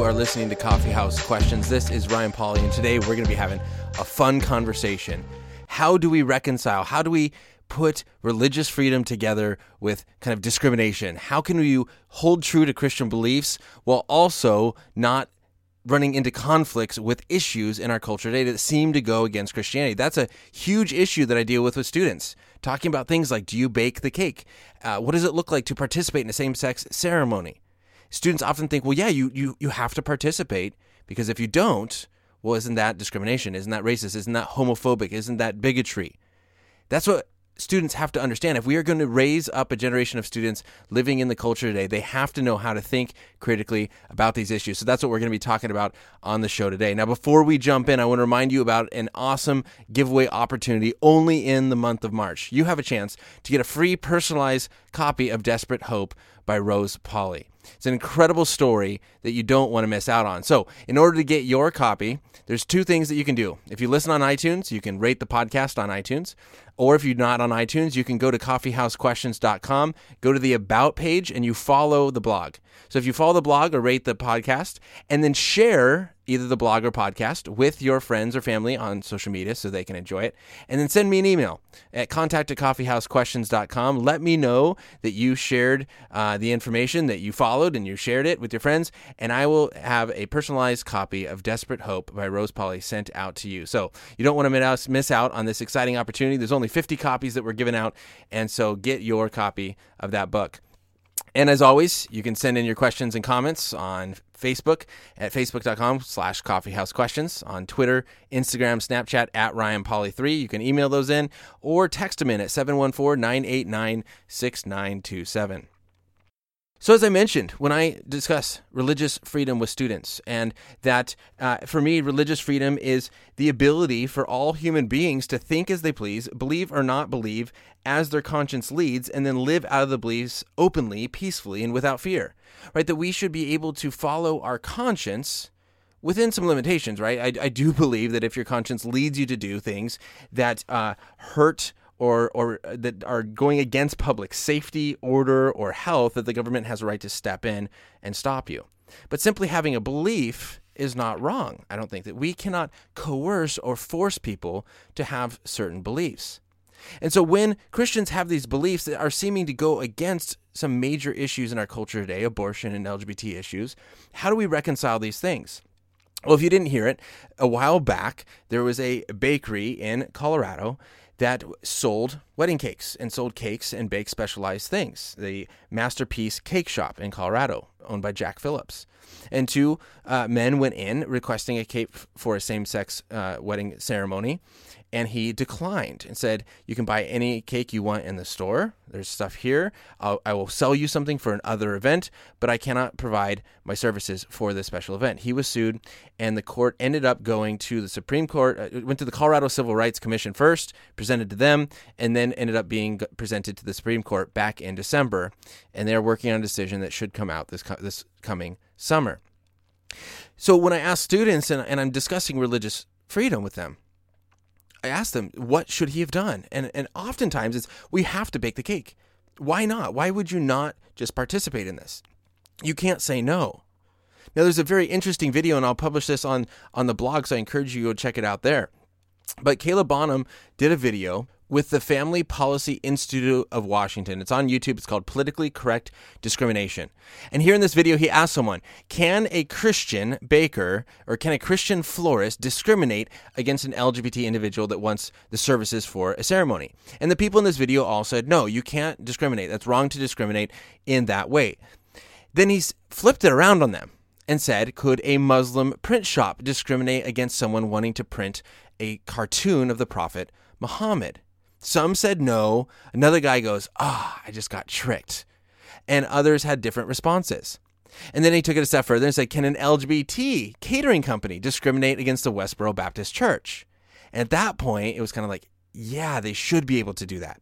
You are listening to Coffee House Questions. This is Ryan Pauley, and today we're going to be having a fun conversation. How do we reconcile? How do we put religious freedom together with kind of discrimination? How can we hold true to Christian beliefs while also not running into conflicts with issues in our culture today that seem to go against Christianity? That's a huge issue that I deal with with students. Talking about things like do you bake the cake? Uh, what does it look like to participate in a same sex ceremony? Students often think, well, yeah, you, you, you have to participate because if you don't, well, isn't that discrimination? Isn't that racist? Isn't that homophobic? Isn't that bigotry? That's what students have to understand. If we are going to raise up a generation of students living in the culture today, they have to know how to think critically about these issues. So that's what we're going to be talking about on the show today. Now, before we jump in, I want to remind you about an awesome giveaway opportunity only in the month of March. You have a chance to get a free personalized copy of Desperate Hope by Rose Pauley. It's an incredible story that you don't want to miss out on. So, in order to get your copy, there's two things that you can do. If you listen on iTunes, you can rate the podcast on iTunes. Or if you're not on iTunes, you can go to coffeehousequestions.com, go to the About page, and you follow the blog. So if you follow the blog or rate the podcast, and then share either the blog or podcast with your friends or family on social media so they can enjoy it, and then send me an email at contact at coffeehousequestions.com. Let me know that you shared uh, the information that you followed and you shared it with your friends, and I will have a personalized copy of Desperate Hope by Rose Pauley sent out to you. So you don't want to miss out on this exciting opportunity. There's only 50 copies that were given out, and so get your copy of that book. And as always, you can send in your questions and comments on Facebook at facebook.com slash coffeehousequestions, on Twitter, Instagram, Snapchat at Ryan Pauley 3 You can email those in or text them in at 714 989 6927. So, as I mentioned, when I discuss religious freedom with students, and that uh, for me, religious freedom is the ability for all human beings to think as they please, believe or not believe as their conscience leads, and then live out of the beliefs openly, peacefully, and without fear. Right? That we should be able to follow our conscience within some limitations, right? I, I do believe that if your conscience leads you to do things that uh, hurt or or uh, that are going against public safety, order, or health that the government has a right to step in and stop you. But simply having a belief is not wrong. I don't think that we cannot coerce or force people to have certain beliefs. And so when Christians have these beliefs that are seeming to go against some major issues in our culture today, abortion and LGBT issues, how do we reconcile these things? Well, if you didn't hear it, a while back, there was a bakery in Colorado that sold wedding cakes and sold cakes and baked specialized things. The Masterpiece Cake Shop in Colorado, owned by Jack Phillips. And two uh, men went in requesting a cake for a same sex uh, wedding ceremony and he declined and said, "You can buy any cake you want in the store. There's stuff here. I'll, I will sell you something for another event, but I cannot provide my services for this special event." He was sued, and the court ended up going to the Supreme Court. Uh, went to the Colorado Civil Rights Commission first, presented to them, and then ended up being presented to the Supreme Court back in December. And they're working on a decision that should come out this this coming summer. So when I ask students and, and I'm discussing religious freedom with them, I ask them, what should he have done? And, and oftentimes it's, we have to bake the cake. Why not? Why would you not just participate in this? You can't say no. Now, there's a very interesting video, and I'll publish this on, on the blog, so I encourage you to go check it out there. But Caleb Bonham did a video with the Family Policy Institute of Washington. It's on YouTube. It's called Politically Correct Discrimination. And here in this video, he asked someone Can a Christian baker or can a Christian florist discriminate against an LGBT individual that wants the services for a ceremony? And the people in this video all said, No, you can't discriminate. That's wrong to discriminate in that way. Then he's flipped it around on them and said, Could a Muslim print shop discriminate against someone wanting to print a cartoon of the Prophet Muhammad? Some said no. Another guy goes, Ah, oh, I just got tricked. And others had different responses. And then he took it a step further and said, Can an LGBT catering company discriminate against the Westboro Baptist Church? And at that point, it was kind of like, Yeah, they should be able to do that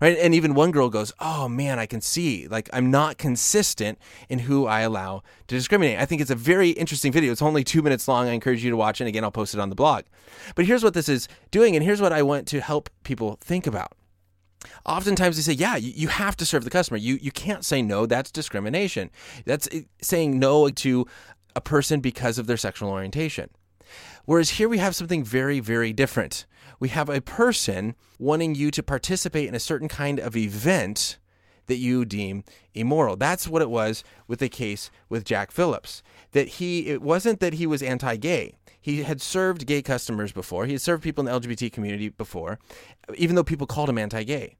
right? And even one girl goes, "Oh man, I can see like I'm not consistent in who I allow to discriminate." I think it's a very interesting video. It's only two minutes long. I encourage you to watch, it. again, I'll post it on the blog. But here's what this is doing, and here's what I want to help people think about. Oftentimes they say, yeah, you, you have to serve the customer. You, you can't say no. That's discrimination. That's eh, saying no to a person because of their sexual orientation. Whereas here we have something very, very different. We have a person wanting you to participate in a certain kind of event that you deem immoral. That's what it was with the case with Jack Phillips. That he, it wasn't that he was anti gay. He had served gay customers before. He had served people in the LGBT community before, even though people called him anti-gay.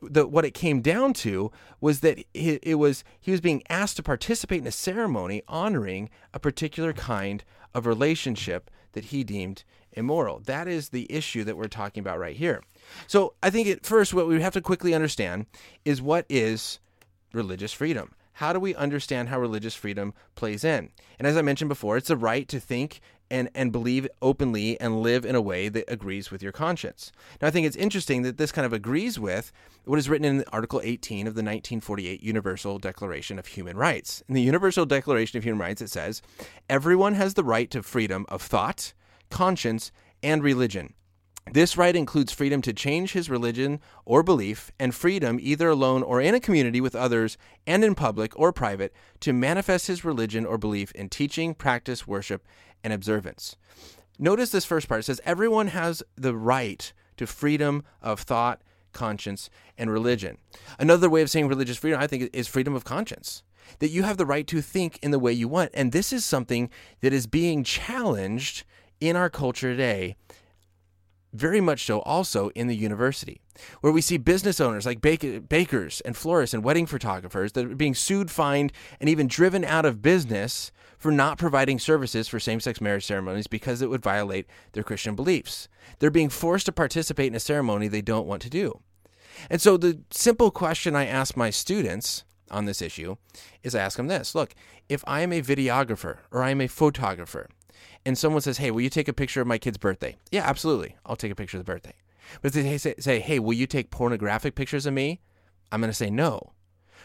The, what it came down to was that it was he was being asked to participate in a ceremony honoring a particular kind of relationship that he deemed immoral. That is the issue that we're talking about right here. So I think at first what we have to quickly understand is what is religious freedom. How do we understand how religious freedom plays in? And as I mentioned before, it's the right to think and, and believe openly and live in a way that agrees with your conscience. Now, I think it's interesting that this kind of agrees with what is written in Article 18 of the 1948 Universal Declaration of Human Rights. In the Universal Declaration of Human Rights, it says, Everyone has the right to freedom of thought, conscience, and religion. This right includes freedom to change his religion or belief, and freedom, either alone or in a community with others, and in public or private, to manifest his religion or belief in teaching, practice, worship, and observance. Notice this first part it says, Everyone has the right to freedom of thought, conscience, and religion. Another way of saying religious freedom, I think, is freedom of conscience. That you have the right to think in the way you want. And this is something that is being challenged in our culture today very much so also in the university, where we see business owners like bakers and florists and wedding photographers that are being sued, fined, and even driven out of business for not providing services for same sex marriage ceremonies because it would violate their Christian beliefs. They're being forced to participate in a ceremony they don't want to do. And so the simple question I ask my students on this issue is I ask them this look, if I am a videographer or I am a photographer, and someone says, "Hey, will you take a picture of my kid's birthday?" Yeah, absolutely. I'll take a picture of the birthday. But if they say, say "Hey, will you take pornographic pictures of me?" I'm going to say no.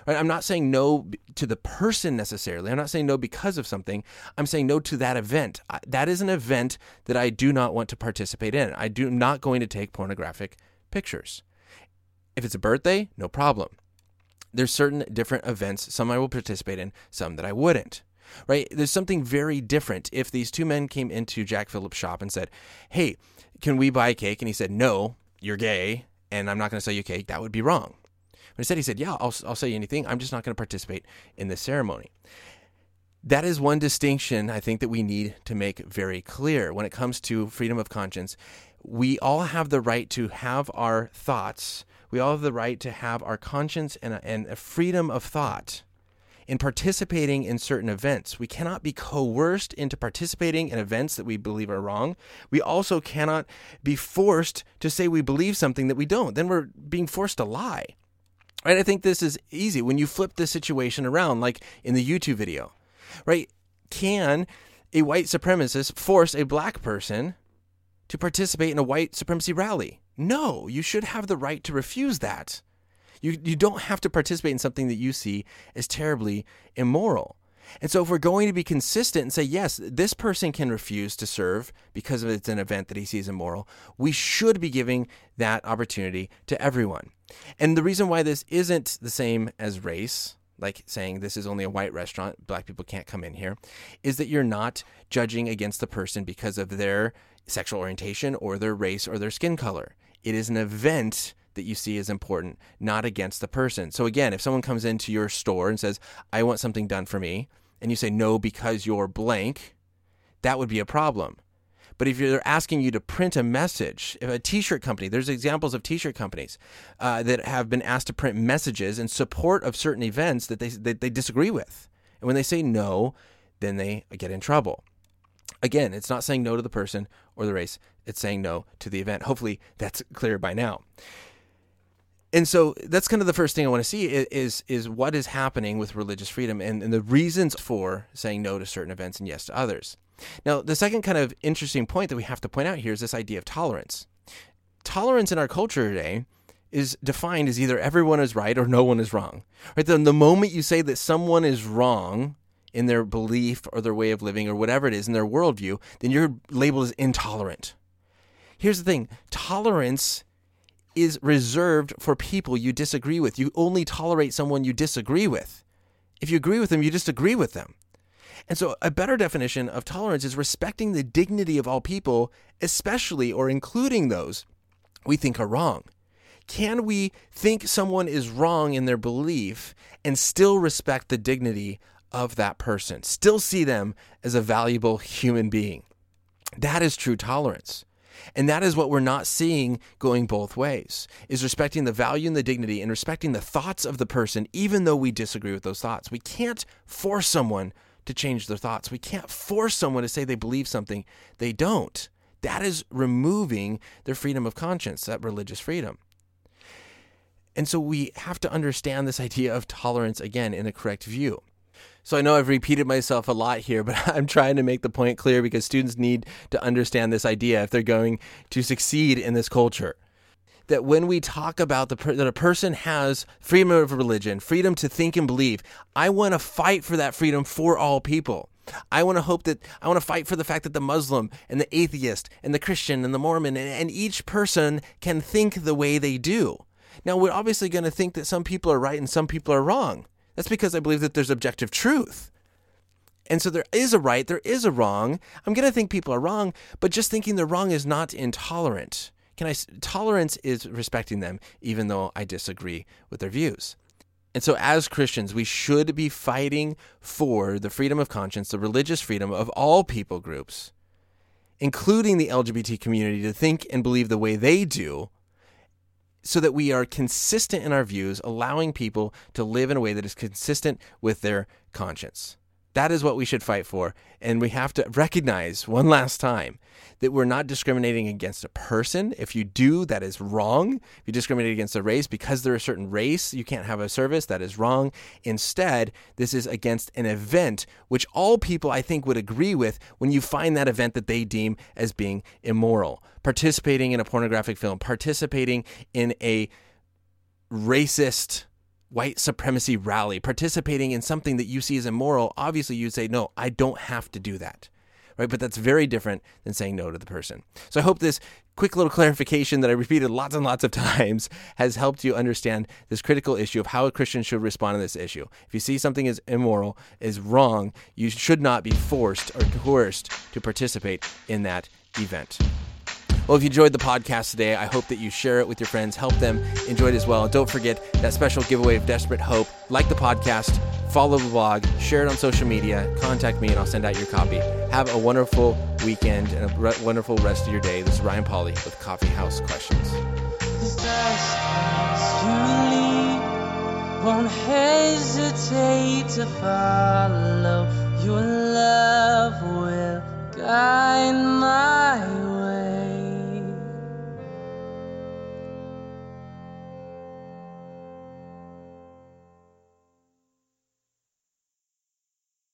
Right? I'm not saying no to the person necessarily. I'm not saying no because of something. I'm saying no to that event. That is an event that I do not want to participate in. I do not going to take pornographic pictures. If it's a birthday, no problem. There's certain different events, some I will participate in, some that I wouldn't right? There's something very different. If these two men came into Jack Phillips' shop and said, Hey, can we buy a cake? And he said, No, you're gay, and I'm not going to sell you cake, that would be wrong. But instead, he said, Yeah, I'll, I'll sell you anything. I'm just not going to participate in this ceremony. That is one distinction I think that we need to make very clear when it comes to freedom of conscience. We all have the right to have our thoughts. We all have the right to have our conscience and a, and a freedom of thought in participating in certain events. We cannot be coerced into participating in events that we believe are wrong. We also cannot be forced to say we believe something that we don't. Then we're being forced to lie. Right? I think this is easy when you flip the situation around, like in the YouTube video. Right? Can a white supremacist force a black person to participate in a white supremacy rally? No, you should have the right to refuse that. You, you don't have to participate in something that you see as terribly immoral. And so, if we're going to be consistent and say, yes, this person can refuse to serve because it's an event that he sees immoral, we should be giving that opportunity to everyone. And the reason why this isn't the same as race, like saying this is only a white restaurant, black people can't come in here, is that you're not judging against the person because of their sexual orientation or their race or their skin color. It is an event that you see as important, not against the person. So again, if someone comes into your store and says, I want something done for me, and you say no because you're blank, that would be a problem. But if you're asking you to print a message, a t-shirt company, there's examples of t-shirt companies uh, that have been asked to print messages in support of certain events that they, that they disagree with. And when they say no, then they get in trouble. Again, it's not saying no to the person or the race, it's saying no to the event. Hopefully that's clear by now and so that's kind of the first thing I want to see is is what is happening with religious freedom and, and the reasons for saying no to certain events and yes to others. Now, the second kind of interesting point that we have to point out here is this idea of tolerance. Tolerance in our culture today is defined as either everyone is right or no one is wrong. Right? Then the moment you say that someone is wrong in their belief or their way of living or whatever it is in their worldview, then you're labeled as intolerant. Here's the thing: tolerance is reserved for people you disagree with. You only tolerate someone you disagree with. If you agree with them, you just agree with them. And so, a better definition of tolerance is respecting the dignity of all people, especially or including those we think are wrong. Can we think someone is wrong in their belief and still respect the dignity of that person, still see them as a valuable human being? That is true tolerance. And that is what we're not seeing going both ways is respecting the value and the dignity and respecting the thoughts of the person even though we disagree with those thoughts. We can't force someone to change their thoughts. We can't force someone to say they believe something they don't. That is removing their freedom of conscience, that religious freedom. And so we have to understand this idea of tolerance again in a correct view. So I know I've repeated myself a lot here, but I'm trying to make the point clear because students need to understand this idea if they're going to succeed in this culture. That when we talk about the per- that a person has freedom of religion, freedom to think and believe, I want to fight for that freedom for all people. I want to hope that I want to fight for the fact that the Muslim and the atheist and the Christian and the Mormon and, and each person can think the way they do. Now, we're obviously going to think that some people are right and some people are wrong. That's because I believe that there's objective truth. And so there is a right, there is a wrong. I'm going to think people are wrong, but just thinking they're wrong is not intolerant. Can I tolerance is respecting them even though I disagree with their views. And so as Christians, we should be fighting for the freedom of conscience, the religious freedom of all people groups, including the LGBT community to think and believe the way they do so that we are consistent in our views, allowing people to live in a way that is consistent with their conscience. That is what we should fight for. And we have to recognize one last time that we're not discriminating against a person. If you do, that is wrong. If you discriminate against a race because they're a certain race, you can't have a service, that is wrong. Instead, this is against an event which all people, I think, would agree with when you find that event that they deem as being immoral. Participating in a pornographic film, participating in a racist white supremacy rally, participating in something that you see as immoral, obviously you'd say, no, I don't have to do that. Right? But that's very different than saying no to the person. So I hope this quick little clarification that I repeated lots and lots of times has helped you understand this critical issue of how a Christian should respond to this issue. If you see something is immoral, is wrong, you should not be forced or coerced to participate in that event. Well, if you enjoyed the podcast today, I hope that you share it with your friends, help them enjoy it as well. And don't forget that special giveaway of Desperate Hope. Like the podcast, follow the blog, share it on social media, contact me, and I'll send out your copy. Have a wonderful weekend and a re- wonderful rest of your day. This is Ryan Pauley with Coffee House Questions. Won't hesitate to follow your love will guide my